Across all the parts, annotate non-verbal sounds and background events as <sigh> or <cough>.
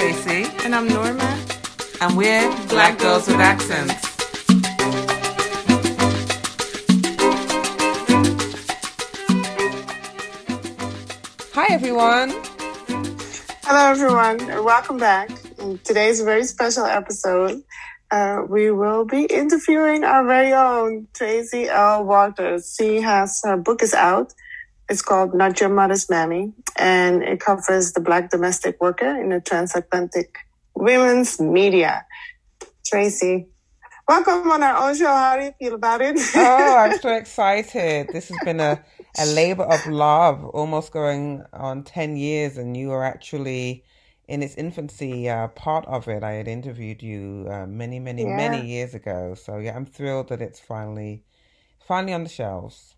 Tracy. And I'm Norma. And we're Black Girls with Accents. Hi, everyone. Hello, everyone. Welcome back. Today's very special episode, uh, we will be interviewing our very own Tracy L. Walters. She has her book is out. It's called Not Your Mother's Mammy, and it covers the Black domestic worker in the transatlantic women's media. Tracy, welcome on our own show. How do you feel about it? oh, I'm <laughs> so excited. This has been a, a labor of love, almost going on 10 years, and you are actually in its infancy uh, part of it. I had interviewed you uh, many, many, yeah. many years ago. So, yeah, I'm thrilled that it's finally finally on the shelves.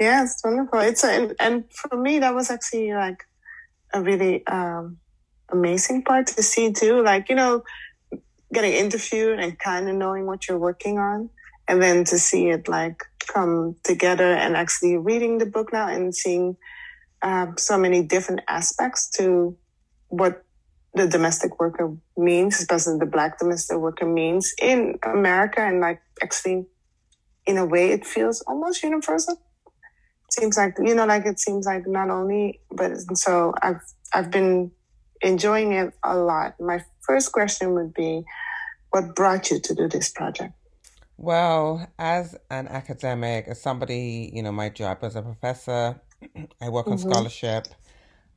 Yeah, it's wonderful. It's a, and for me, that was actually like a really um, amazing part to see too. Like, you know, getting interviewed and kind of knowing what you're working on and then to see it like come together and actually reading the book now and seeing uh, so many different aspects to what the domestic worker means, especially the black domestic worker means in America and like actually in a way it feels almost universal. Seems like you know, like it seems like not only but so I've I've been enjoying it a lot. My first question would be what brought you to do this project? Well, as an academic, as somebody, you know, my job as a professor, I work on mm-hmm. scholarship.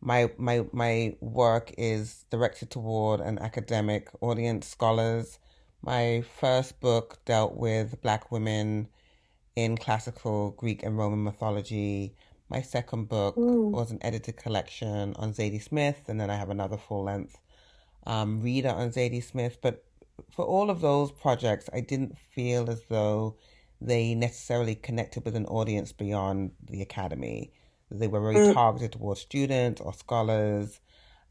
My my my work is directed toward an academic audience, scholars. My first book dealt with black women in classical Greek and Roman mythology. My second book mm. was an edited collection on Zadie Smith, and then I have another full length um, reader on Zadie Smith. But for all of those projects, I didn't feel as though they necessarily connected with an audience beyond the academy. They were very mm. targeted towards students or scholars,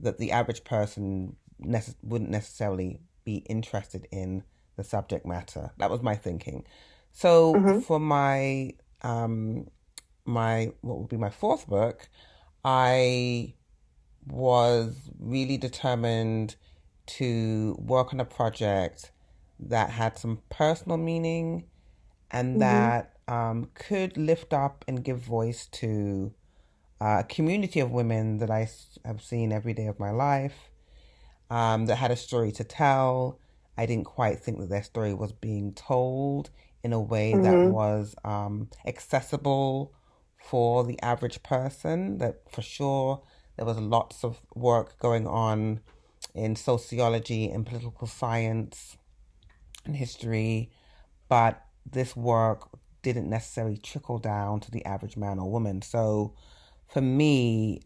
that the average person nece- wouldn't necessarily be interested in the subject matter. That was my thinking. So mm-hmm. for my um, my what would be my fourth book, I was really determined to work on a project that had some personal meaning and mm-hmm. that um, could lift up and give voice to uh, a community of women that I have seen every day of my life um, that had a story to tell. I didn't quite think that their story was being told in a way mm-hmm. that was um, accessible for the average person. That for sure there was lots of work going on in sociology and political science and history, but this work didn't necessarily trickle down to the average man or woman. So for me,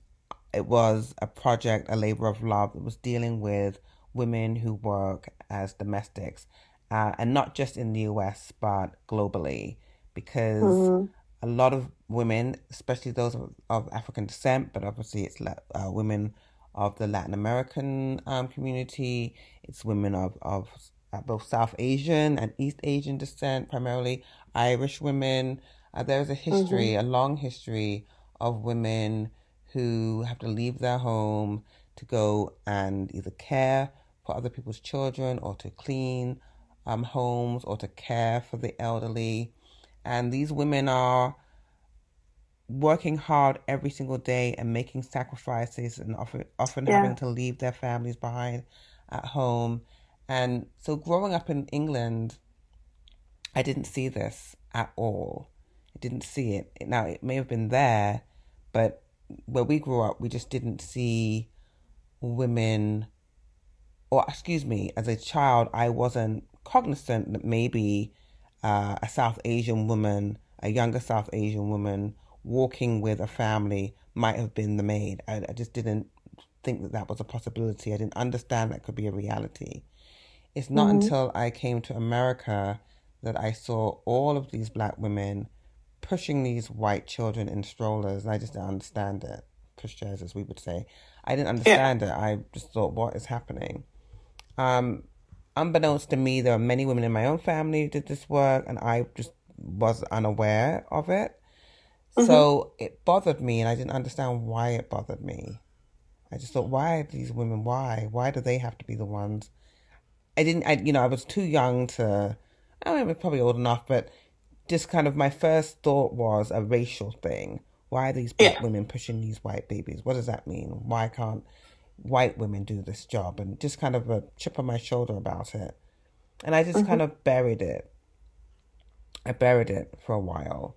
it was a project, a labor of love that was dealing with women who work as domestics, uh, and not just in the US, but globally, because mm-hmm. a lot of women, especially those of, of African descent, but obviously it's uh, women of the Latin American um, community. It's women of, of uh, both South Asian and East Asian descent, primarily Irish women. Uh, there's a history, mm-hmm. a long history of women who have to leave their home to go and either care for other people's children or to clean um, homes or to care for the elderly. And these women are working hard every single day and making sacrifices and often often yeah. having to leave their families behind at home. And so growing up in England, I didn't see this at all. I didn't see it. Now it may have been there, but where we grew up, we just didn't see women or excuse me, as a child, I wasn't cognizant that maybe uh, a South Asian woman, a younger South Asian woman, walking with a family might have been the maid. I, I just didn't think that that was a possibility. I didn't understand that could be a reality. It's not mm-hmm. until I came to America that I saw all of these black women pushing these white children in strollers. And I just didn't understand it. Pushchairs, as we would say. I didn't understand yeah. it. I just thought, what is happening? Um, unbeknownst to me, there are many women in my own family who did this work, and I just was unaware of it. Mm-hmm. So it bothered me, and I didn't understand why it bothered me. I just thought, why are these women? Why? Why do they have to be the ones? I didn't. I you know I was too young to. I was probably old enough, but just kind of my first thought was a racial thing. Why are these black yeah. women pushing these white babies? What does that mean? Why can't white women do this job? And just kind of a chip on my shoulder about it. And I just mm-hmm. kind of buried it. I buried it for a while.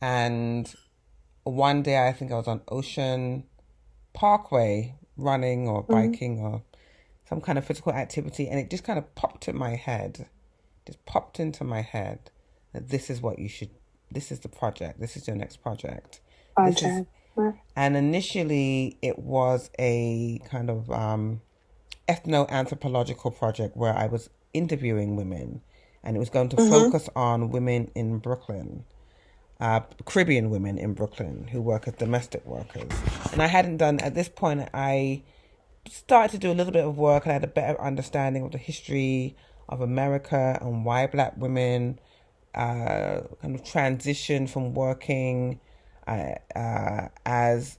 And one day I think I was on Ocean Parkway running or mm-hmm. biking mm-hmm. or some kind of physical activity and it just kind of popped in my head. Just popped into my head that this is what you should this is the project. This is your next project. Project. Is, and initially it was a kind of um ethno anthropological project where I was interviewing women and it was going to mm-hmm. focus on women in Brooklyn uh, Caribbean women in Brooklyn who work as domestic workers. And I hadn't done, at this point, I started to do a little bit of work and I had a better understanding of the history of America and why black women uh, kind of transition from working uh, as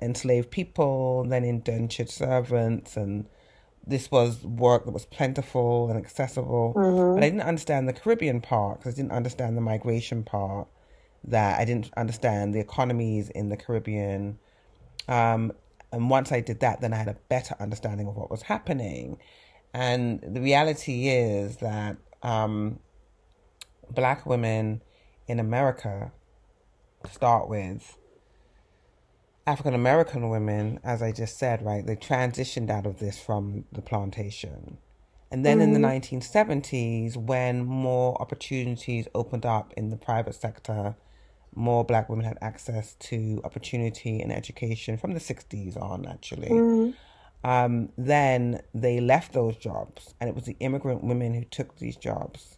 enslaved people, then indentured servants, and this was work that was plentiful and accessible. Mm-hmm. But I didn't understand the Caribbean part because I didn't understand the migration part that I didn't understand the economies in the Caribbean. Um, and once I did that, then I had a better understanding of what was happening. And the reality is that um, black women in America, start with, African American women, as I just said, right, they transitioned out of this from the plantation. And then mm-hmm. in the 1970s, when more opportunities opened up in the private sector more black women had access to opportunity and education from the 60s on, actually. Mm. Um, then they left those jobs, and it was the immigrant women who took these jobs,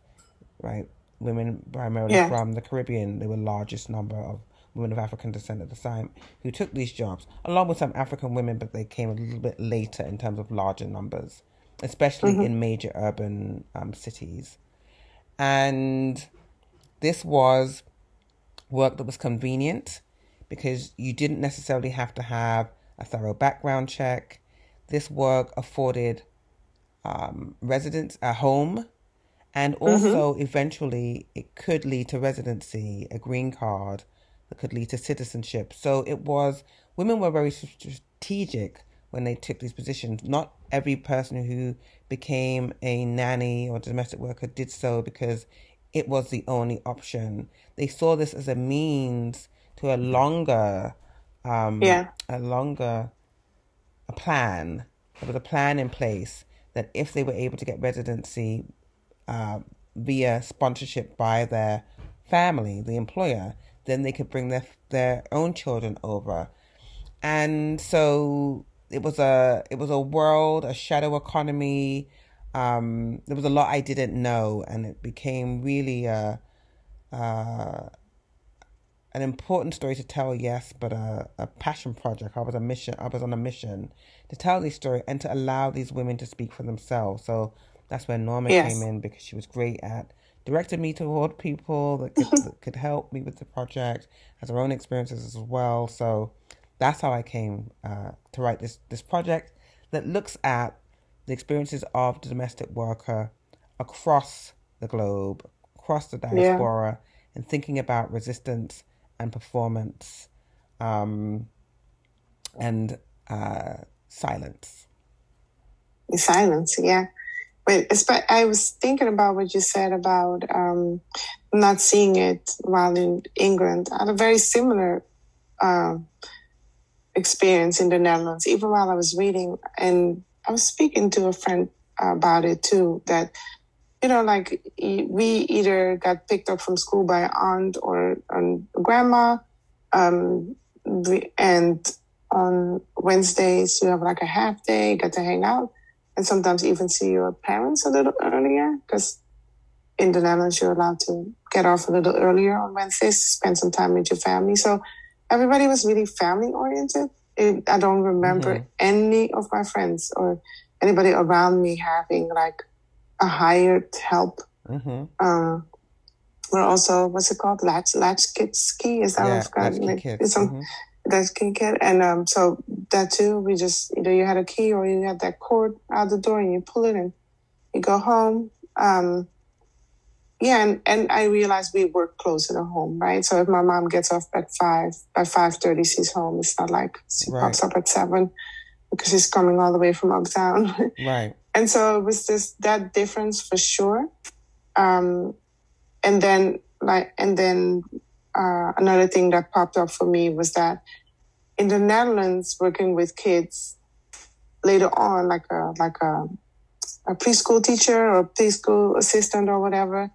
right? Women primarily yeah. from the Caribbean, they were largest number of women of African descent at the time who took these jobs, along with some African women, but they came a little bit later in terms of larger numbers, especially mm-hmm. in major urban um, cities. And this was work that was convenient because you didn't necessarily have to have a thorough background check. This work afforded um, residents a home, and mm-hmm. also mm-hmm. eventually it could lead to residency, a green card that could lead to citizenship. So it was women were very strategic when they took these positions. Not every person who became a nanny or domestic worker did so because it was the only option. They saw this as a means to a longer, um, yeah, a longer, a plan. There was a plan in place that if they were able to get residency uh, via sponsorship by their family, the employer, then they could bring their their own children over, and so it was a it was a world, a shadow economy um, there was a lot I didn't know, and it became really a, uh, an important story to tell. Yes, but a, a passion project. I was a mission. I was on a mission to tell this story and to allow these women to speak for themselves. So that's where Norma yes. came in because she was great at directing me toward people that could, <laughs> that could help me with the project, has her own experiences as well. So that's how I came uh, to write this this project that looks at the experiences of the domestic worker across the globe, across the diaspora, yeah. and thinking about resistance and performance um, and uh, silence. Silence, yeah. But I was thinking about what you said about um, not seeing it while in England. I had a very similar uh, experience in the Netherlands, even while I was reading. And I was speaking to a friend about it too. That you know, like we either got picked up from school by aunt or um, grandma, um, and on Wednesdays you have like a half day, get to hang out, and sometimes even see your parents a little earlier because in the Netherlands you're allowed to get off a little earlier on Wednesdays to spend some time with your family. So everybody was really family oriented it, I don't remember mm-hmm. any of my friends or anybody around me having like a hired help. Mm-hmm. Uh, we're also what's it called? Latch latch kids ski is that yeah, what it's called? Like, some, mm-hmm. That can get and um so that too we just either you had a key or you had that cord out the door and you pull it and you go home um yeah and, and i realized we work closer to the home right? So if my mom gets off at five by five thirty she's home. It's not like she Right. pops up at seven because she's coming all the way from uptown. <laughs> Right. and so it was just that difference for sure. Um and then like and then uh, another thing that popped up for me was that in the netherlands working with kids later on like a like a, a preschool teacher or preschool assistant or whatever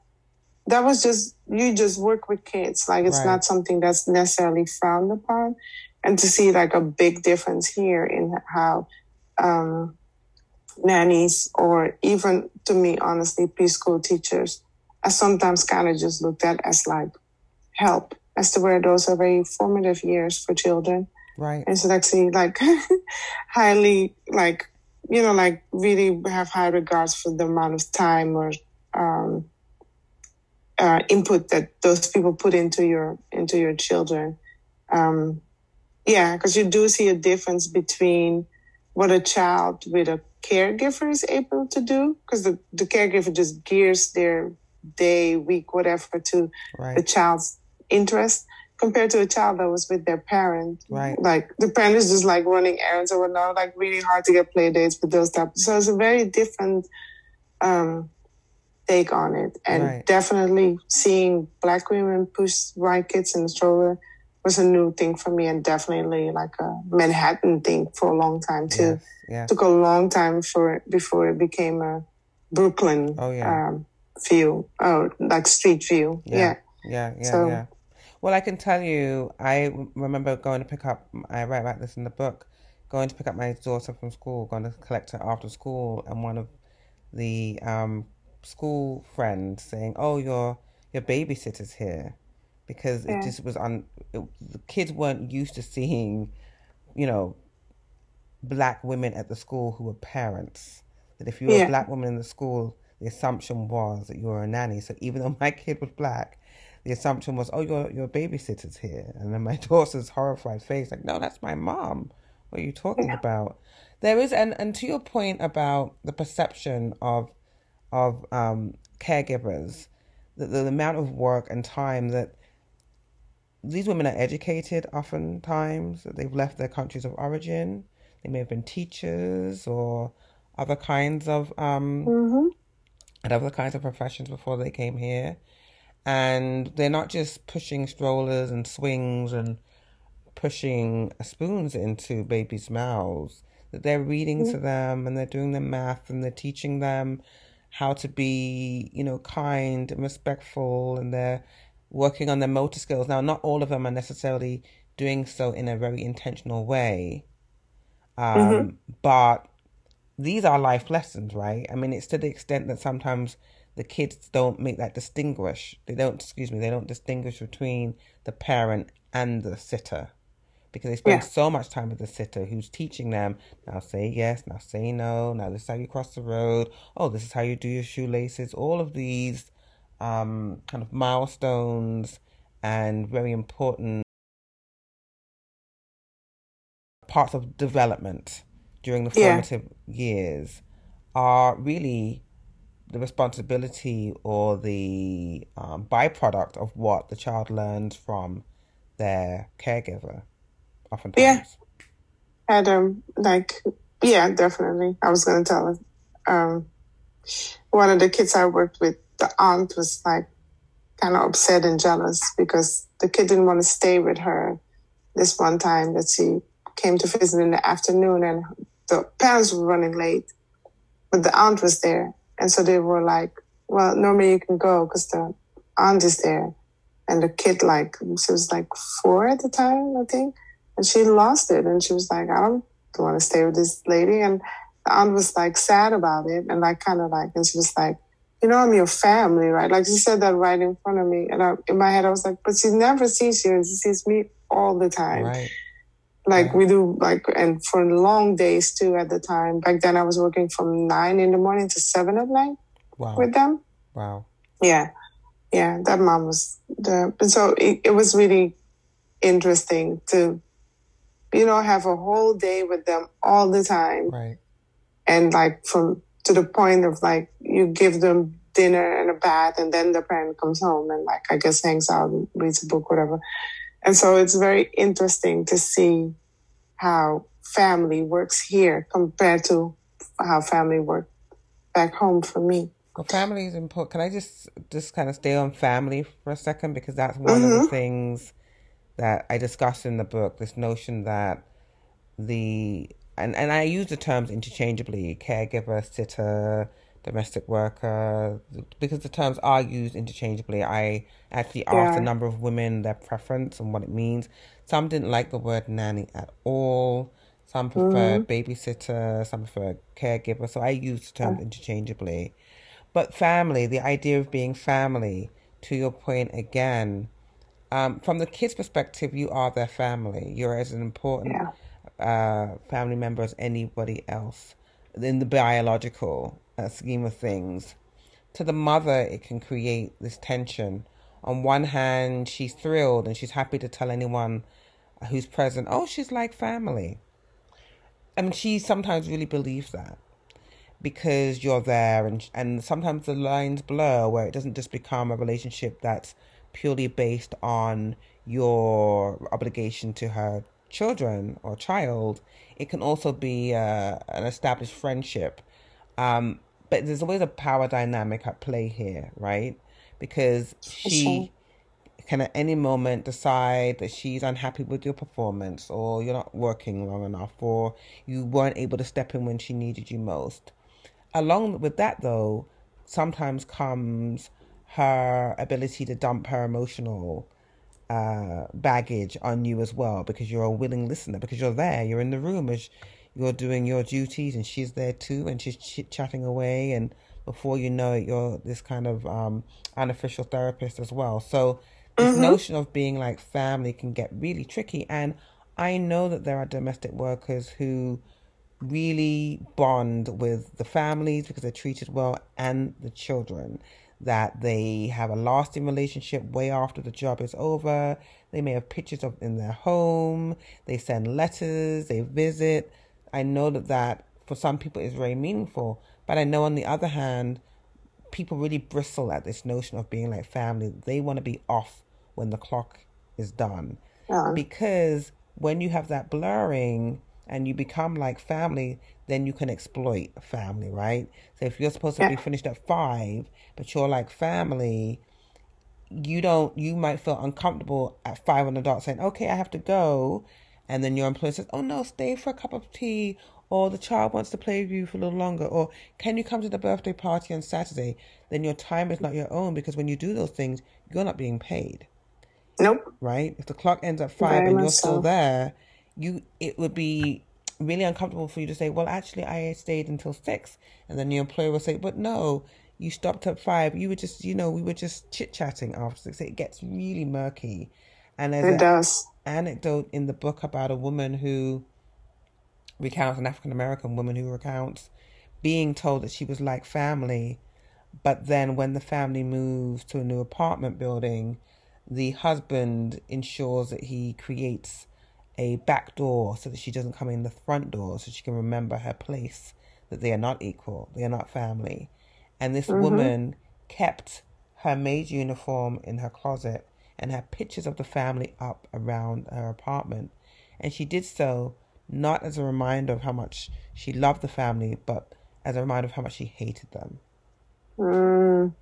that was just you just work with kids like it's Right. not something that's necessarily frowned upon and to see like a big difference here in how um, nannies or even to me honestly preschool teachers are sometimes kind of just looked at as like help as to where those are very formative years for children. Right. and so actually like <laughs> highly like you know like really have high regards for the amount of time or um, uh, input that those people put into your into your children. Um, yeah because you do see a difference between what a child with a caregiver is able to do because the, the caregiver just gears their day week whatever to the child's interest compared to a child that was with their parent. Right. Like the parent is just like running errands or whatnot, like really hard to get play dates with those type. So it's a very different um, take on it. And Right. definitely seeing black women push white kids in the stroller was a new thing for me and definitely like a Manhattan thing for a long time too. Yes. Yeah. Took a long time for before it became a Brooklyn Oh, yeah. um, view or like street view. Yeah. yeah. Yeah, yeah, So- yeah. Well, I can tell you, I remember going to pick up, I write about this in the book, going to pick up my daughter from school, going to collect her after school, and one of the um, school friends saying, "Oh, your your babysitter's here," because Yeah. it just was on. The kids weren't used to seeing, you know, black women at the school who were parents. That if you were Yeah. a black woman in the school, the assumption was that you were a nanny. So even though my kid was black, the assumption was, oh, your your babysitter's here, and then my <laughs> daughter's horrified face, like, no, that's my mom. What are you talking about? There is, and and to your point about the perception of of um, caregivers, the, the amount of work and time that these women are educated oftentimes that they've left their countries of origin. They may have been teachers or other kinds of um hmm and other kinds of professions before they came here and they're not just pushing strollers and swings and pushing spoons into babies' mouths. That they're reading to them and they're doing the math and they're teaching them how to be you know kind and respectful and they're working on their motor skills. Now not all of them are necessarily doing so in a very intentional way. Um, but these are life lessons, right? I mean, it's to the extent that sometimes the kids don't make that distinguish. They don't, excuse me, they don't distinguish between the parent and the sitter because they spend Yeah. so much time with the sitter who's teaching them now say yes, now say no, now this is how you cross the road. Oh, this is how you do your shoelaces. All of these um, kind of milestones and very important parts of development during the Yeah. formative years are really the responsibility or the um, byproduct of what the child learns from their caregiver, oftentimes. Yeah. had um like yeah definitely i was gonna tell it um one of the kids i worked with the aunt was like kind of upset and jealous because the kid didn't want to stay with her this one time that she came to visit in the afternoon and the parents were running late but the aunt was there and so they were like well normally you can go because the aunt is there. And the kid like she was like four at the time i think. And she lost it. And she was like i don't want to stay with this lady. And the aunt was like sad about it. And like kind of like and she was like you know i'm your family right? Like she said that right in front of me. And I, in my head i was like but she never sees you and she sees me all the time. Right. Like we do like and for long days too at the time back then i was working from nine in the morning to seven at night Wow. with them Wow. yeah yeah that mom was the and so it, it was really interesting to you know, have a whole day with them all the time. Right. And like from to the point of like you give them dinner and a bath and then the parent comes home and like I guess hangs out reads a book, whatever. And so it's very interesting to see how family works here compared to how family worked back home for me. Well, family is important. Can I just just kind of stay on family for a second because that's one mm-hmm. of the mm-hmm. things that I discuss in the book. This notion that the and and I use the terms interchangeably: caregiver, sitter, domestic worker, because the terms are used interchangeably. I actually asked yeah. a number of women their preference and what it means. Some didn't like the word nanny at all. Some prefer mm-hmm. babysitter, some prefer caregiver. So I use the terms interchangeably. But family, the idea of being family, to your point again, um, from the kids' perspective, you are their family. You're as an important yeah. uh, family member as anybody else in the biological uh, scheme of things. To the mother, it can create this tension. On one hand, she's thrilled and she's happy to tell anyone who's present, oh, she's like family. I mean, she sometimes really believes that because you're there, and and sometimes the lines blur where it doesn't just become a relationship that's purely based on your obligation to her children or child. It can also be uh, an established friendship. Um, but there's always a power dynamic at play here, right? Because she can at any moment decide that she's unhappy with your performance or you're not working long enough or you weren't able to step in when she needed you most. Along with that, though, sometimes comes her ability to dump her emotional uh, baggage on you as well because you're a willing listener, because you're there, you're in the room as you're doing your duties and she's there too and she's chit chatting away and before you know it you're this kind of um, unofficial therapist as well so this mm-hmm. notion of being like family can get really tricky. And I know that there are domestic workers who really bond with the families because they're treated well and the children that they have a lasting relationship way after the job is over they may have pictures of in their home they send letters they visit i know that that for some people is very meaningful but i know on the other hand people really bristle at this notion of being like family they want to be off when the clock is done. Uh-huh. Because when you have that blurring and you become like family, then you can exploit family, right? So if you're supposed to yeah. be finished at five, but you're like family, you don't, you might feel uncomfortable at five on the dot saying, okay, I have to go. And then your employer says, oh no, stay for a cup of tea. Or the child wants to play with you for a little longer. Or can you come to the birthday party on Saturday? Then your time is not your own because when you do those things, you're not being paid. Nope. Right? If the clock ends at five Very and you're still so. there, you it would be really uncomfortable for you to say, Well actually I stayed until six and then your employer will say, But no, you stopped at five. You were just you know, we were just chit chatting after six. It gets really murky. And it does. Anecdote in the book about a woman who recounts an African American woman who recounts being told that she was like family, but then when the family moves to a new apartment building, the husband ensures that he creates a back door so that she doesn't come in the front door so she can remember her place that they are not equal they are not family and this mm-hmm. woman kept her maid's uniform in her closet and had pictures of the family up around her apartment and she did so not as a reminder of how much she loved the family but as a reminder of how much she hated them mm,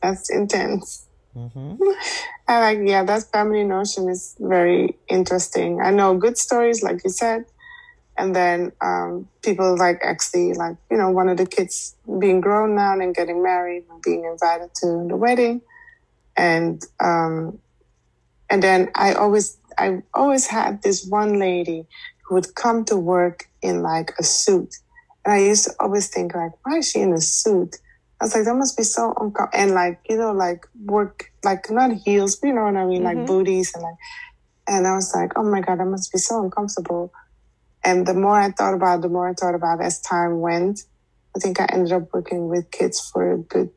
that's intense Mm-hmm. <laughs> I like, yeah, that family notion is very interesting. I know good stories, like you said, and then um, people like actually, like you know, one of the kids being grown now and getting married, and being invited to the wedding, and um, and then I always, I always had this one lady who would come to work in like a suit, and I used to always think like, why is she in a suit? I was like, that must be so uncomfortable. And like, you know, like work, like not heels, but you know what I mean? Mm-hmm. Like booties and like, and I was like, oh my God, that must be so uncomfortable. And the more I thought about it, the more I thought about it as time went. I think I ended up working with kids for a good,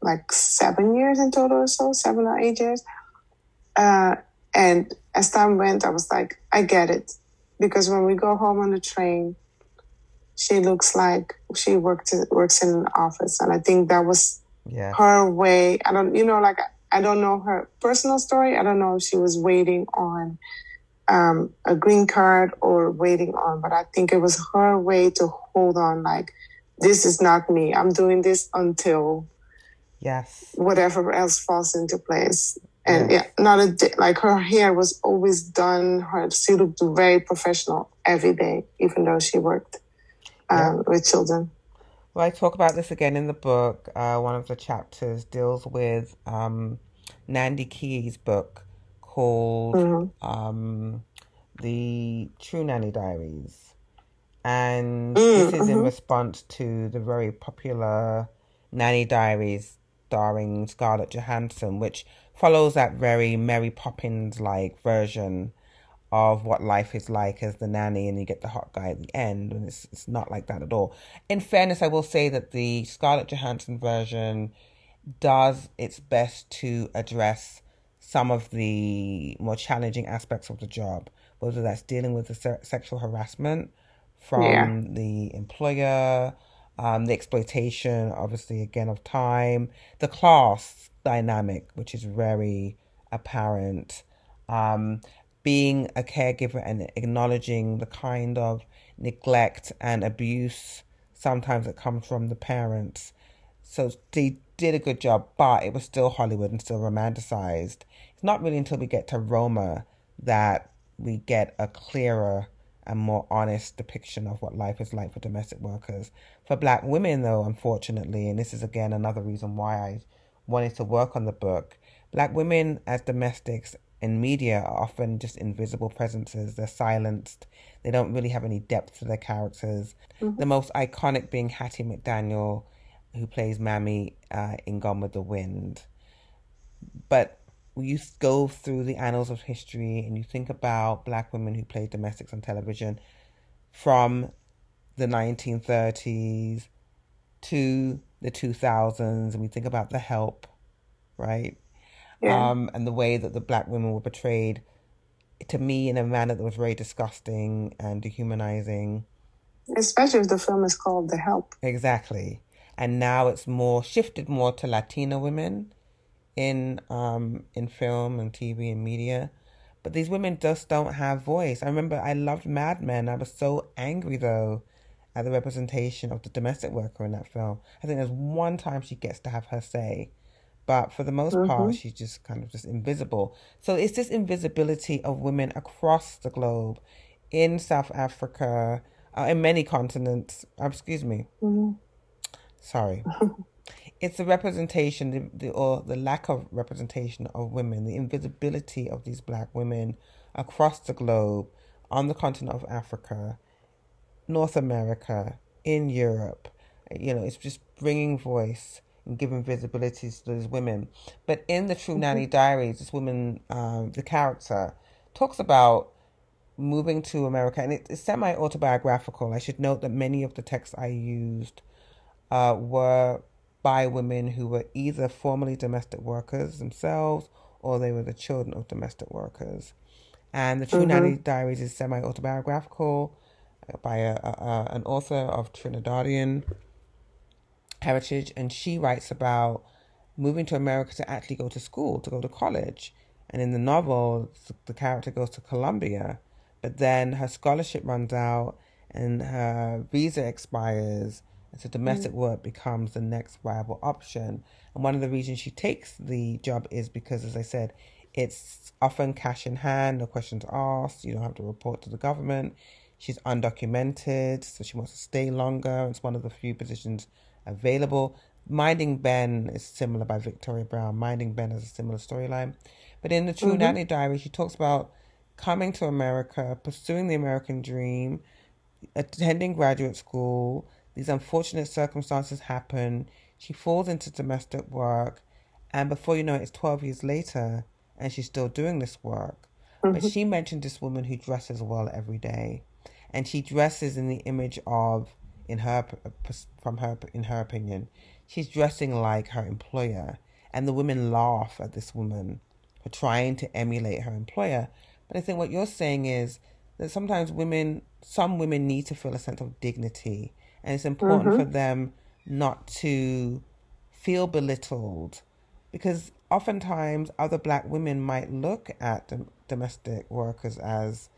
like seven years in total or so, seven or eight years. Uh, and as time went, I was like, I get it. because when we go home on the train, she looks like she worked works in an office, and I think that was Yeah. her way. I don't, you know, like I don't know her personal story. I don't know if she was waiting on um, a green card or waiting on, but I think it was her way to hold on. Like this is not me. I'm doing this until Yes. whatever else falls into place. And yeah, not a di- like her hair was always done. Her she looked very professional every day, even though she worked um, with children. Well, I talk about this again in the book. Uh, one of the chapters deals with um, Nandi Keyi's book called Mm-hmm. um, The True Nanny Diaries. And Mm, this is in mhm. response to the very popular Nanny Diaries starring Scarlett Johansson, which follows that very Mary Poppins like version of what life is like as the nanny and you get the hot guy at the end and it's, it's not like that at all in fairness i will say that the scarlett johansson version does its best to address some of the more challenging aspects of the job whether that's dealing with the se- sexual harassment from Yeah. the employer um, the exploitation obviously again of time the class dynamic which is very apparent um, being a caregiver and acknowledging the kind of neglect and abuse sometimes that comes from the parents. So they did a good job, but it was still Hollywood and still romanticized. It's not really until we get to Roma that we get a clearer and more honest depiction of what life is like for domestic workers. For black women, though, unfortunately, and this is again another reason why I wanted to work on the book, black women as domestics in media are often just invisible presences. They're silenced. They don't really have any depth to their characters. The most iconic being Hattie McDaniel, who plays Mammy uh, in Gone with the Wind. But you go through the annals of history and you think about black women who played domestics on television from the 1930s to the 2000s, and we think about The Help, right? Yeah. Um, and the way that the black women were portrayed to me in a manner that was very disgusting and dehumanizing. Especially if the film is called The Help. Exactly. And now it's more shifted more to Latina women in um in film and TV and media. But these women just don't have voice. I remember I loved Mad Men. I was so angry though at the representation of the domestic worker in that film. I think there's one time she gets to have her say. But for the most part, she's just kind of just invisible. So it's this invisibility of women across the globe, in South Africa, uh, in many continents. Uh, excuse me. Sorry. <laughs> it's the representation, the, the or the lack of representation of women, the invisibility of these black women across the globe, on the continent of Africa, North America, in Europe. You know, it's just bringing voice and giving visibility to those women. But in the True Nanny Diaries, this woman, um, the character, talks about moving to America, and it's semi autobiographical. I should note that many of the texts I used uh, were by women who were either formerly domestic workers themselves or they were the children of domestic workers. And the True Nanny Diaries is semi autobiographical by a, a, an author of Trinidadian heritage, and she writes about moving to America to actually go to school, to go to college. And in the novel, the character goes to Columbia, but then her scholarship runs out and her visa expires, and so domestic mm. work becomes the next viable option. And one of the reasons she takes the job is because, as I said, it's often cash in hand, no questions asked, you don't have to report to the government. She's undocumented, so she wants to stay longer. It's one of the few positions available. Minding Ben is similar by Victoria Brown. Minding Ben has a similar storyline. But in the True mm-hmm. Nanny Diary, she talks about coming to America, pursuing the American dream, attending graduate school. These unfortunate circumstances happen. She falls into domestic work, and before you know it, it's 12 years later, and she's still doing this work. But mm-hmm. she mentioned this woman who dresses well every day, and she dresses in the image of, in her from her in her opinion, she's dressing like her employer, and the women laugh at this woman for trying to emulate her employer. But I think what you're saying is that sometimes women, some women need to feel a sense of dignity, and it's important mm-hmm. for them not to feel belittled because oftentimes other black women might look at domestic workers as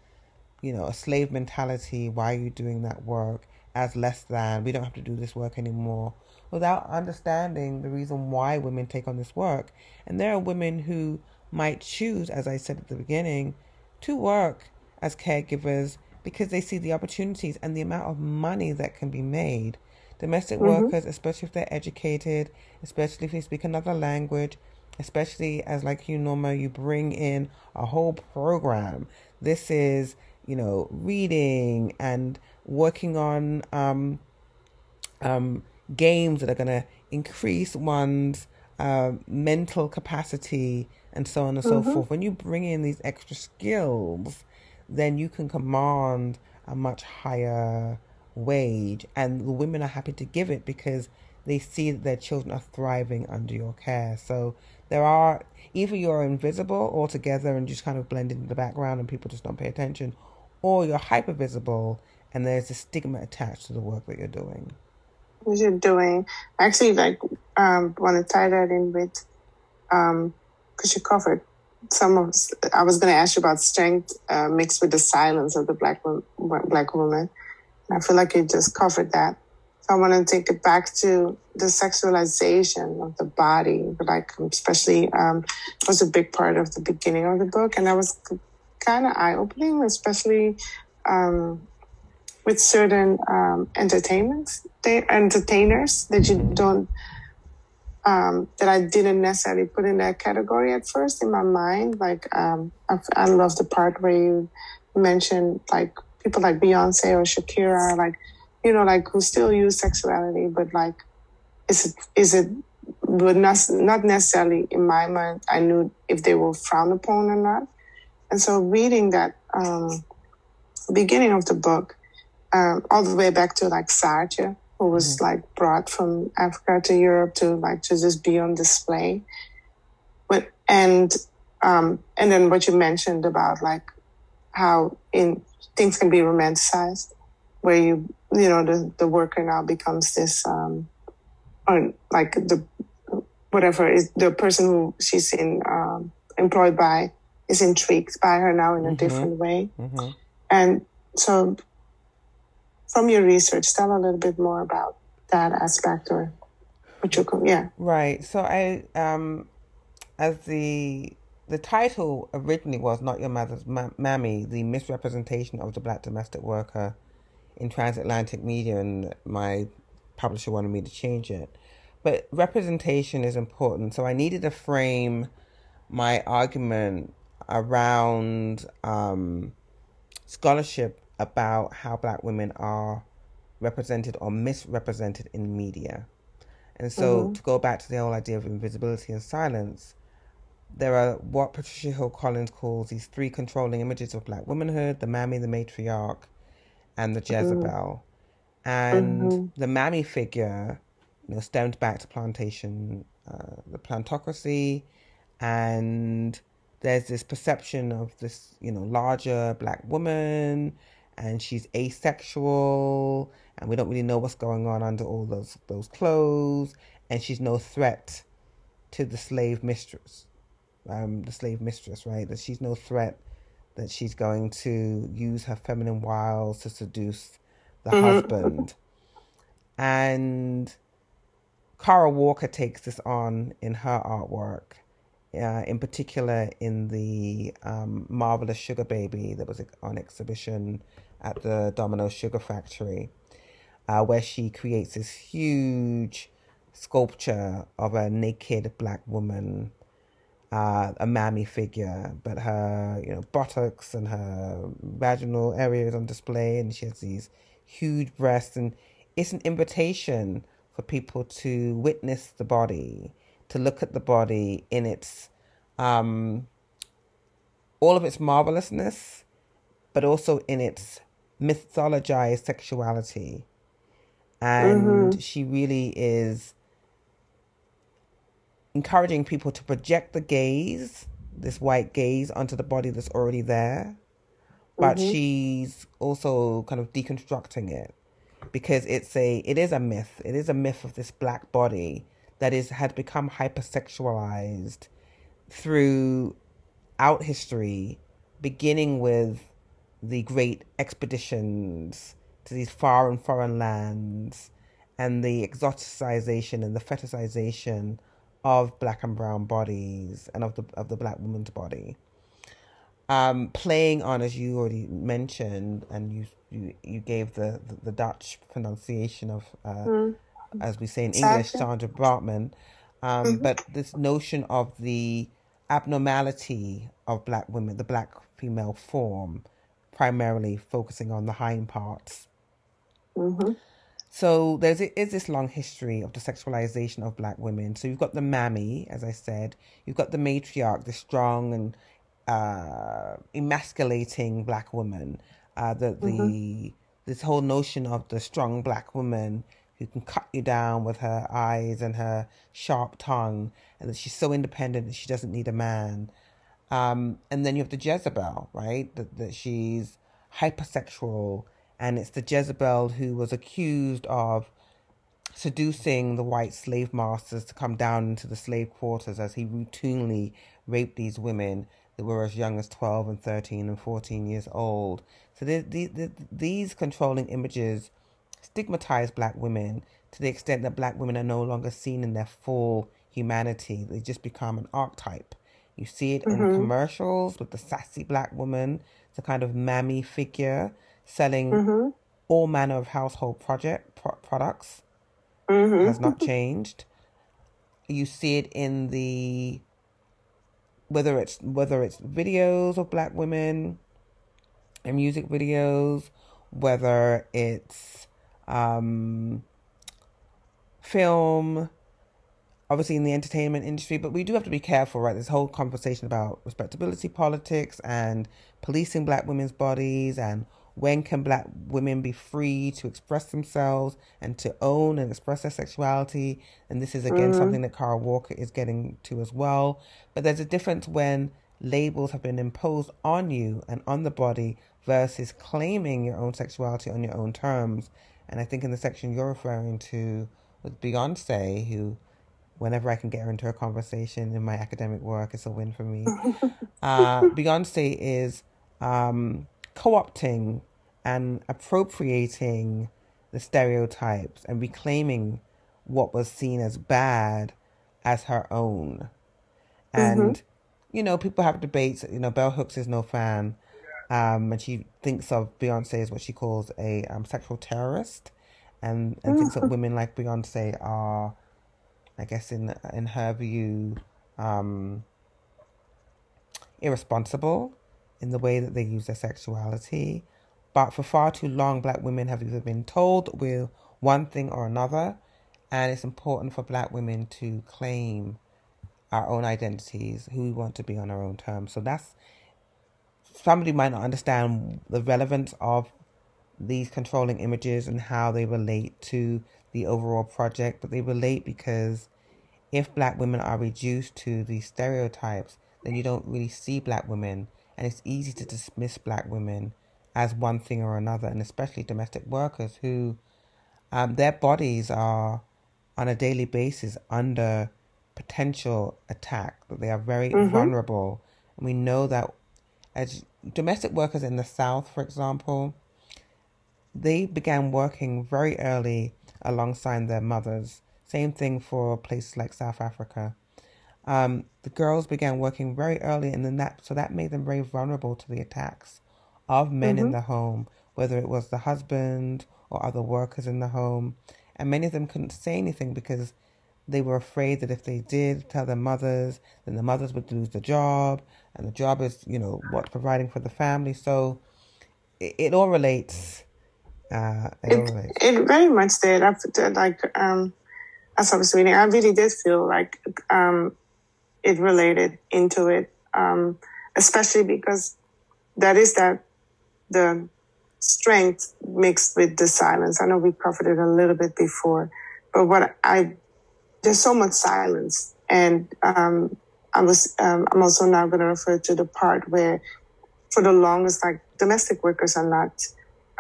you know a slave mentality why are you doing that work as less than we don't have to do this work anymore without understanding the reason why women take on this work. And there are women who might choose as i said at the beginning to work as caregivers because they see the opportunities and the amount of money that can be made. Domestic mm-hmm. workers especially if they're educated especially if they speak another language especially as like you norma you bring in a whole program. This is you know reading and working on um, um, games that are going to increase one's uh, mental capacity and so on and mm-hmm. so forth. When you bring in these extra skills then you can command a much higher wage. And the women are happy to give it because they see that their children are thriving under your care. So there are either you're invisible altogether and just kind of blend into the background and people just don't pay attention, or you're hyper visible and there's a stigma attached to the work that you're doing. What you're doing, actually, like um, want to tie that in with, um, because you covered some of. I was going to ask you about strength uh, mixed with the silence of the black black woman. And I feel like you just covered that. So I want to take it back to the sexualization of the body, like especially um, was a big part of the beginning of the book, and that was kind of eye opening, especially um, with certain um, entertainments, they, entertainers that you don't. Um, that I didn't necessarily put in that category at first in my mind. Like, um, I, I love the part where you mentioned like people like Beyonce or Shakira, like you know, like who still use sexuality, but like, is it, is it, but not, not necessarily in my mind, I knew if they were frowned upon or not. And so reading that, um, beginning of the book, um, all the way back to like Saartje, who was mm-hmm. like brought from Africa to Europe to like to just be on display. But and um, and then what you mentioned about like how in things can be romanticized, where you you know the the worker now becomes this um or like the whatever is the person who she's in um, employed by is intrigued by her now in a mm-hmm. different way mm-hmm. and so from your research tell a little bit more about that aspect or what you yeah right so i um as the the title originally was not your mother's ma- mammy the misrepresentation of the black domestic worker in transatlantic media, and my publisher wanted me to change it. But representation is important, so I needed to frame my argument around um, scholarship about how black women are represented or misrepresented in media. And so, mm-hmm. to go back to the whole idea of invisibility and silence, there are what Patricia Hill Collins calls these three controlling images of black womanhood the mammy, the matriarch, and the Jezebel. Mm-hmm. And mm-hmm. the mammy figure, you know, stemmed back to plantation, uh, the plantocracy, and there's this perception of this, you know, larger black woman, and she's asexual, and we don't really know what's going on under all those those clothes, and she's no threat to the slave mistress, um, the slave mistress, right? That she's no threat that she's going to use her feminine wiles to seduce the mm-hmm. husband. And Kara Walker takes this on in her artwork, uh, in particular in the um, marvelous Sugar Baby that was on exhibition at the Domino Sugar Factory, uh, where she creates this huge sculpture of a naked black woman uh, a mammy figure, but her you know buttocks and her vaginal area is on display, and she has these huge breasts, and it's an invitation for people to witness the body, to look at the body in its um, all of its marvelousness, but also in its mythologized sexuality, and mm-hmm. she really is encouraging people to project the gaze, this white gaze, onto the body that's already there, but mm-hmm. she's also kind of deconstructing it because it's a it is a myth. It is a myth of this black body that is had become hypersexualized throughout history, beginning with the great expeditions to these far and foreign lands and the exoticization and the fetishization of black and brown bodies and of the of the black woman's body. Um, playing on, as you already mentioned, and you you, you gave the, the, the Dutch pronunciation of, uh, mm. As we say in English, Sarah Baartman. Um, mm-hmm. But this notion of the abnormality of black women, the black female form, primarily focusing on the hind parts. Mm-hmm. So there's is this long history of the sexualization of black women. So you've got the mammy, as I said, you've got the matriarch, the strong and uh, emasculating black woman. Uh, the mm-hmm. the this whole notion of the strong black woman who can cut you down with her eyes and her sharp tongue, and that she's so independent that she doesn't need a man. Um, and then you have the Jezebel, right? That that she's hypersexual, and it's the Jezebel who was accused of seducing the white slave masters to come down into the slave quarters as he routinely raped these women that were as young as 12 and 13 and 14 years old. So the, the, the, these controlling images stigmatize black women to the extent that black women are no longer seen in their full humanity. They just become an archetype. You see it mm-hmm. in commercials with the sassy black woman, the kind of mammy figure selling mm-hmm. all manner of household project pro- products. Mm-hmm. Has not <laughs> changed. You see it in the whether it's whether it's videos of black women and music videos, whether it's um, film, obviously in the entertainment industry, but we do have to be careful, right? This whole conversation about respectability politics and policing black women's bodies and when can black women be free to express themselves and to own and express their sexuality? And this is again mm. something that Kara Walker is getting to as well. But there's a difference when labels have been imposed on you and on the body versus claiming your own sexuality on your own terms. And I think in the section you're referring to with Beyonce, who whenever I can get her into a conversation in my academic work, it's a win for me. <laughs> uh, Beyonce is um, co opting and appropriating the stereotypes and reclaiming what was seen as bad as her own. And, mm-hmm. you know, people have debates. You know, Bell Hooks is no fan. Um, and she thinks of Beyonce as what she calls a um, sexual terrorist, and, and thinks that <laughs> women like Beyonce are, I guess, in in her view, um, irresponsible in the way that they use their sexuality. But for far too long, black women have either been told we're one thing or another, and it's important for black women to claim our own identities, who we want to be on our own terms. So that's somebody might not understand the relevance of these controlling images and how they relate to the overall project, but they relate because if black women are reduced to these stereotypes, then you don't really see black women and it's easy to dismiss black women as one thing or another, and especially domestic workers who um, their bodies are on a daily basis under potential attack, that they are very mm-hmm. vulnerable. And we know that as domestic workers in the South, for example, they began working very early alongside their mothers. Same thing for places like South Africa um, the girls began working very early, and then that so that made them very vulnerable to the attacks of men mm-hmm. in the home, whether it was the husband or other workers in the home, and many of them couldn't say anything because they were afraid that if they did tell their mothers, then the mothers would lose the job, and the job is you know what providing for the family. So it, it all relates. Uh, it, it, all relates. it very much did. After, like um, as I was reading, I really did feel like um, it related into it, um, especially because that is that the strength mixed with the silence. I know we covered it a little bit before, but what I there's so much silence, and um, I was um, I'm also now going to refer to the part where for the longest, like domestic workers are not,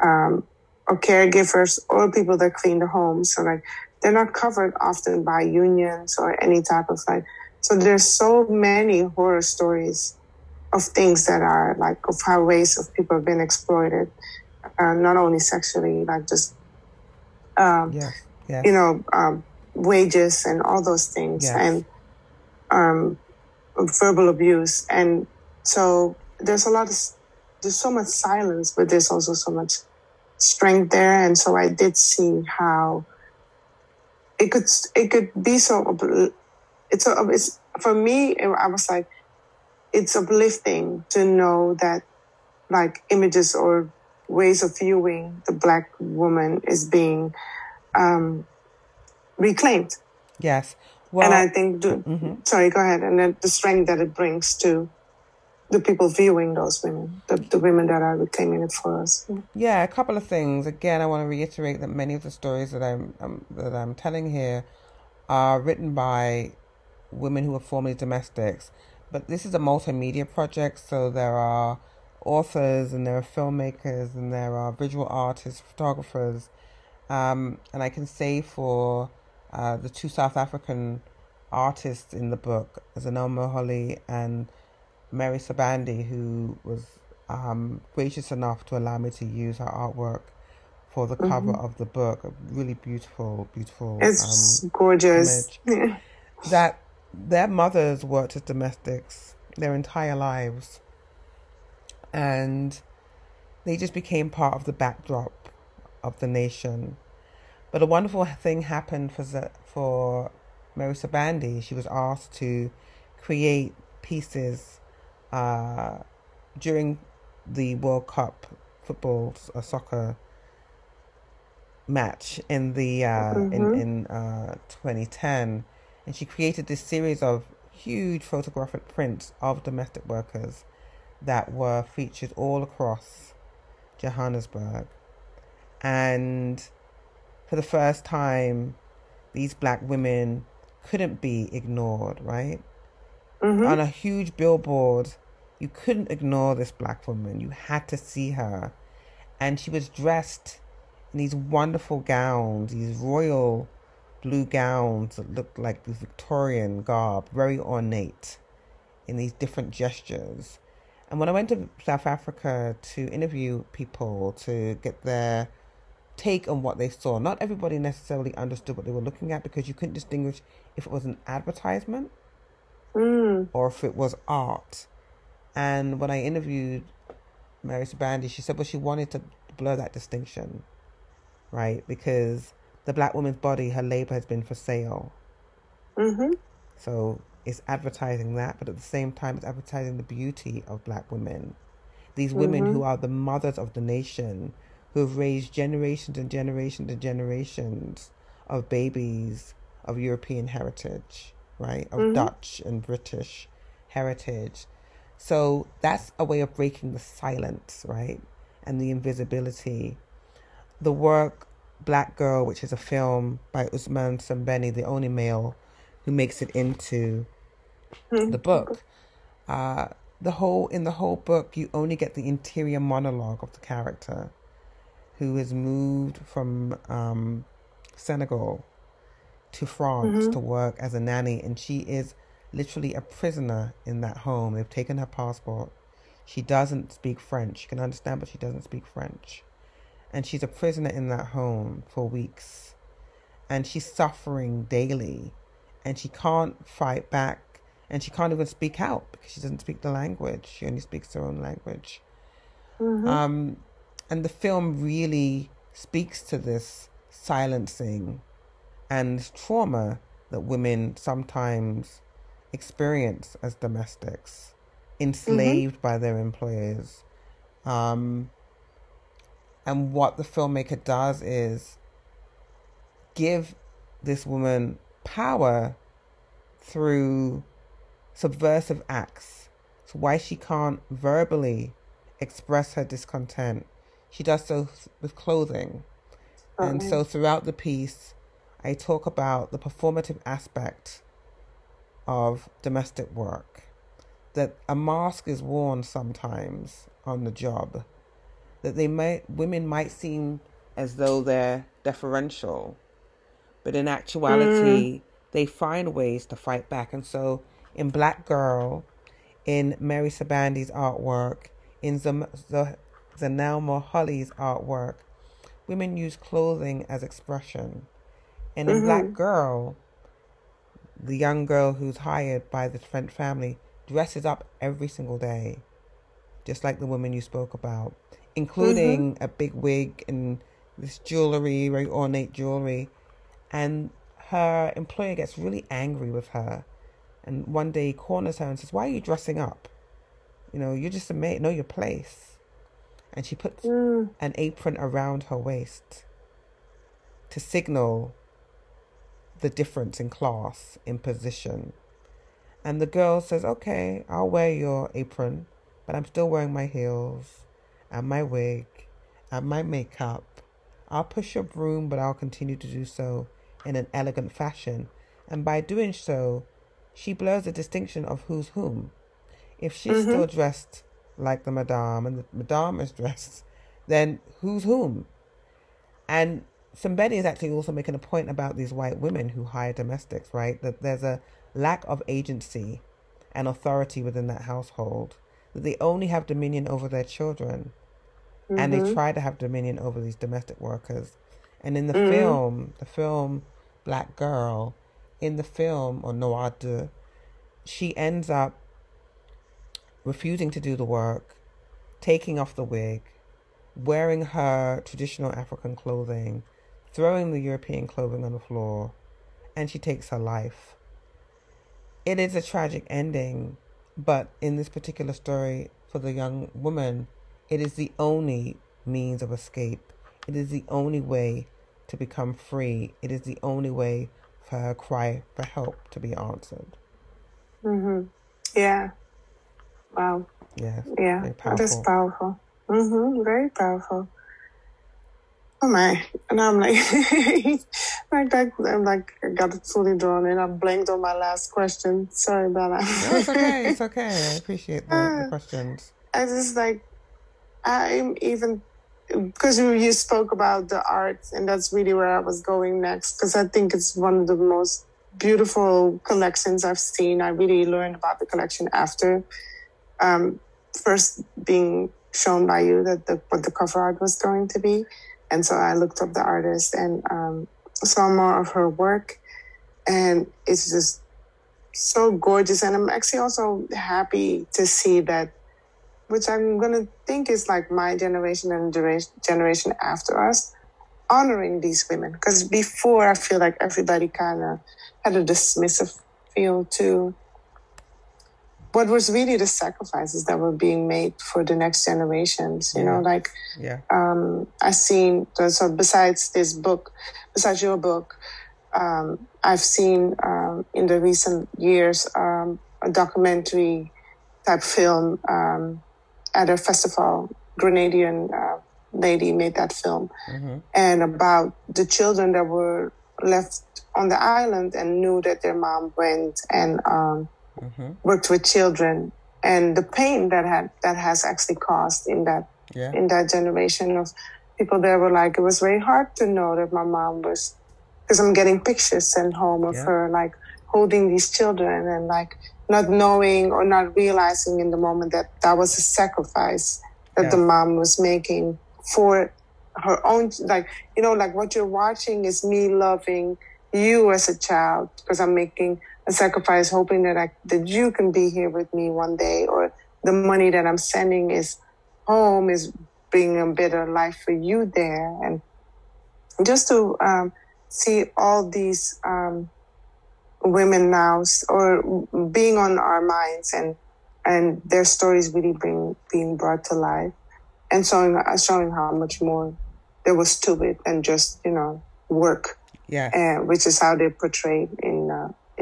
um, or caregivers or people that clean the homes. So like they're not covered often by unions or any type of like. So there's so many horror stories of things that are like of how ways of people have been exploited, uh, not only sexually, like just, um, Yes. Yes. you know, um, wages and all those things Yes. and um, verbal abuse. And so there's a lot of, there's so much silence, but there's also so much strength there. And so I did see how it could, it could be so, it's, so, it's for me, I was like, it's uplifting to know that like images or ways of viewing the black woman is being um, reclaimed. yes. Well, and I think, the, mhm. sorry, go ahead. And the strength that it brings to the people viewing those women, the, the women that are reclaiming it for us. Yeah, a couple of things. Again, I want to reiterate that many of the stories that I'm um, that I'm telling here are written by women who are formerly domestics, but this is a multimedia project, so there are authors and there are filmmakers and there are visual artists, photographers, um, and I can say for uh, the two South African artists in the book, Zanele Muholi and Mary Sibande, who was um, gracious enough to allow me to use her artwork for the cover of the book. A really beautiful, beautiful. It's um, gorgeous. <laughs> that their mothers worked as domestics their entire lives and they just became part of the backdrop of the nation but a wonderful thing happened for Z- for Mary Sibande she was asked to create pieces uh, during the World Cup football uh, soccer match in the uh, in Mhm. in uh, 2010, and she created this series of huge photographic prints of domestic workers that were featured all across Johannesburg, and for the first time, these black women couldn't be ignored, right? Mhm. on a huge billboard. You couldn't ignore this black woman. You had to see her. And she was dressed in these wonderful gowns, these royal blue gowns that looked like the Victorian garb, very ornate in these different gestures. And when I went to South Africa to interview people to get their take on what they saw, not everybody necessarily understood what they were looking at because you couldn't distinguish if it was an advertisement Mm. or if it was art. And when I interviewed Mary Sibande, she said, well, she wanted to blur that distinction, right? Because the black woman's body, her labor has been for sale. hmm So it's advertising that, but at the same time, it's advertising the beauty of black women. These women who are the mothers of the nation, who have raised generations and generations and generations of babies of European heritage, right? Of Dutch and British heritage. So that's a way of breaking the silence, right? And the invisibility. The work Black Girl, which is a film by Ousmane Sembène, the only male who makes it into the book. Uh, the whole in the whole book, you only get the interior monologue of the character, who is moved from um, Senegal to France to work as a nanny, and she is literally a prisoner in that home. They've taken her passport. She doesn't speak French. She can understand, but she doesn't speak French, and she's a prisoner in that home for weeks, and she's suffering daily, and she can't fight back, and she can't even speak out because she doesn't speak the language. She only speaks her own language. Um, and the film really speaks to this silencing and trauma that women sometimes experience as domestics, enslaved by their employers. Um, and what the filmmaker does is give this woman power through subversive acts. So why she can't verbally express her discontent, she does so with clothing. And so throughout the piece, I talk about the performative aspect of domestic work, that a mask is worn sometimes on the job. That they might women might seem as though they're deferential, but in actuality, mm. they find ways to fight back. And so, in Black Girl, in Mary Sibande's artwork, in Zanele Muholi's artwork, women use clothing as expression. And in mm-hmm. Black Girl, the young girl who's hired by the French family dresses up every single day, just like the woman you spoke about, including mm-hmm. a big wig and this jewelry, very ornate jewelry. And her employer gets really angry with her. And one day he corners her and says, Why are you dressing up? You know, you're just a maid, know your place. And she puts mm. an apron around her waist to signal the difference in class, in position. And the girl says, Okay, I'll wear your apron, but I'm still wearing my heels and my wig and my makeup. I'll push your broom, but I'll continue to do so in an elegant fashion. And by doing so, she blurs the distinction of who's whom. If she's mm-hmm. still dressed like the madame and the madame is dressed, then who's whom? And Sembène is actually also making a point about these white women who hire domestics, right? That there's a lack of agency and authority within that household, that they only have dominion over their children. Mm-hmm. And they mm-hmm. try to have dominion over these domestic workers. And in the mm-hmm. film, the film Black Girl, in the film, or Noir de, she ends up refusing to do the work, taking off the wig, wearing her traditional African clothing, throwing the European clothing on the floor, and she takes her life. It is a tragic ending, but in this particular story, for the young woman, it is the only means of escape. It is the only way to become free. It is the only way for her cry for help to be answered. Mhm. Yeah. Wow. Yeah. Yeah. That is powerful. Mhm. Very powerful. Oh my! And I'm like, <laughs> like that. I'm like, I got it fully drawn in. I blanked on my last question. Sorry about that. no, it's okay. <laughs> It's okay. I appreciate the, uh, the questions. I just like, I'm even because you, you spoke about the art, and that's really where I was going next. Because I think it's one of the most beautiful collections I've seen. I really learned about the collection after um, first being shown by you that the, what the cover art was going to be. And so I looked up the artist and um, saw more of her work. And it's just so gorgeous. And I'm actually also happy to see that, which I'm going to think is like my generation and generation after us, honoring these women. Because before, I feel like everybody kind of had a dismissive feel to what was really the sacrifices that were being made for the next generations you yeah. know like yeah um i've seen so besides this book besides your book um i've seen um in the recent years um a documentary type film um at a festival grenadian uh, lady made that film mm-hmm. and about the children that were left on the island and knew that their mom went and um mm-hmm. worked with children and the pain that had that has actually caused in that yeah. in that generation of people that were like it was very hard to know that my mom was because I'm getting pictures sent home of yeah. her like holding these children and like not knowing or not realizing in the moment that that was a sacrifice that yeah. the mom was making for her own like you know like what you're watching is me loving you as a child because I'm making a sacrifice, hoping that I, that you can be here with me one day, or the money that I'm sending is home is bringing a better life for you there, and just to um, see all these um, women now, or being on our minds, and and their stories really being being brought to life, and showing showing how much more there was to it than just you know work. Yeah, uh, which is how they portrayed in.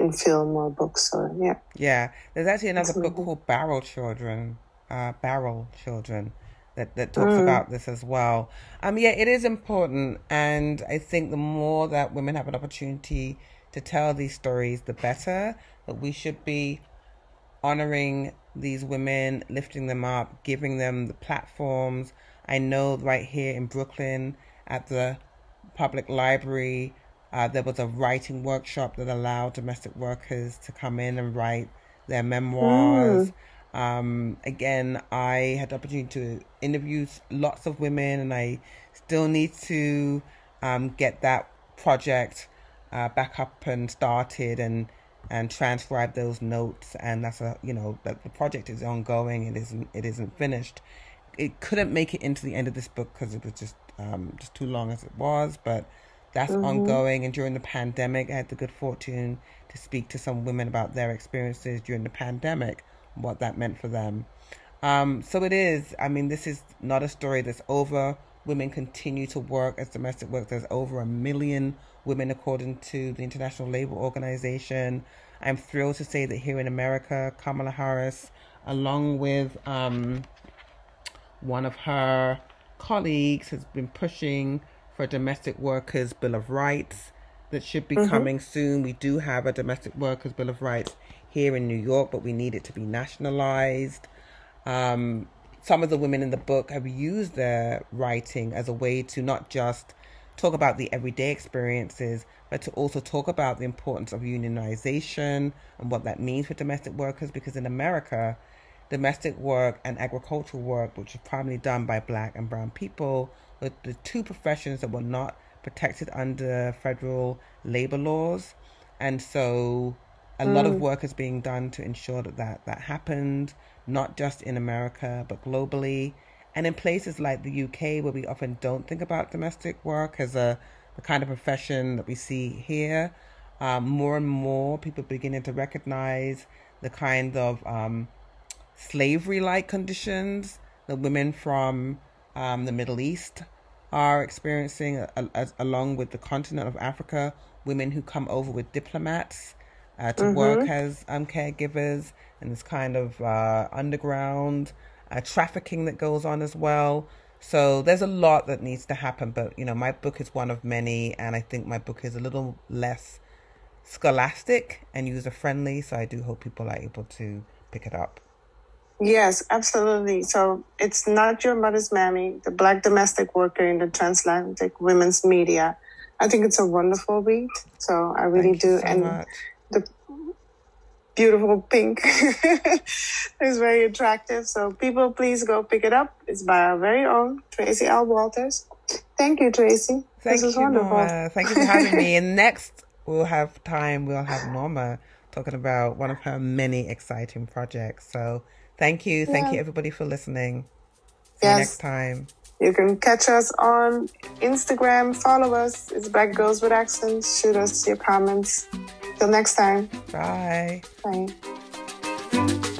In film or books or yeah. Yeah, there's actually another book called Barrel Children, uh, Barrel Children, that that talks mm. about this as well. Um, yeah, it is important, and I think the more that women have an opportunity to tell these stories, the better. That we should be honoring these women, lifting them up, giving them the platforms. I know right here in Brooklyn at the public library, uh, there was a writing workshop that allowed domestic workers to come in and write their memoirs. Mm. Um, again, I had the opportunity to interview lots of women, and I still need to um, get that project uh, back up and started and and transcribe those notes. And that's a you know that the project is ongoing. It isn't it isn't finished. It couldn't make it into the end of this book because it was just um, just too long as it was, but that's mm-hmm. ongoing. And during the pandemic, I had the good fortune to speak to some women about their experiences during the pandemic, what that meant for them. Um, so it is. I mean, this is not a story that's over. Women continue to work as domestic workers. There's over a million women, according to the International Labor Organization. I'm thrilled to say that here in America, Kamala Harris, along with um, one of her colleagues, has been pushing for domestic workers bill of rights that should be mm-hmm. coming soon. We do have a domestic workers bill of rights here in New York, but we need it to be nationalized. Um, some of the women in the book have used their writing as a way to not just talk about the everyday experiences, but to also talk about the importance of unionization and what that means for domestic workers. Because in America, domestic work and agricultural work, which is primarily done by black and brown people, were the two professions that were not protected under federal labor laws. And so a mm. lot of mm. work is being done to ensure that, that that happened, not just in America, but globally. And in places like the UK, where we often don't think about domestic work as a the kind of profession that we see here, um, more and more people beginning to recognize the kind of um, slavery like conditions that women from um, the Middle East are experiencing, along with the continent of Africa, women who come over with diplomats uh, to mm-hmm. work as um, caregivers, and this kind of uh, underground uh, trafficking that goes on as well. So there's a lot that needs to happen, but you know, my book is one of many, and I think my book is a little less scholastic and user friendly. So I do hope people are able to pick it up. Yes, absolutely. So it's not your mother's mammy, the black domestic worker in the transatlantic women's media. I think it's a wonderful read. So I really Thank do. So and much. the beautiful pink <laughs> is very attractive. So people, please go pick it up. It's by our very own Tracey L. Walters. Thank you, Tracey. Thank this was wonderful. Norma. Thank you for having me. <laughs> And next, we'll have time. We'll have Norma talking about one of her many exciting projects. So Thank you. Thank yeah. you, everybody, for listening. See yes. you next time. You can catch us on Instagram. Follow us. It's Black Girls with Accents. Shoot us your comments. Till next time. Bye. Bye.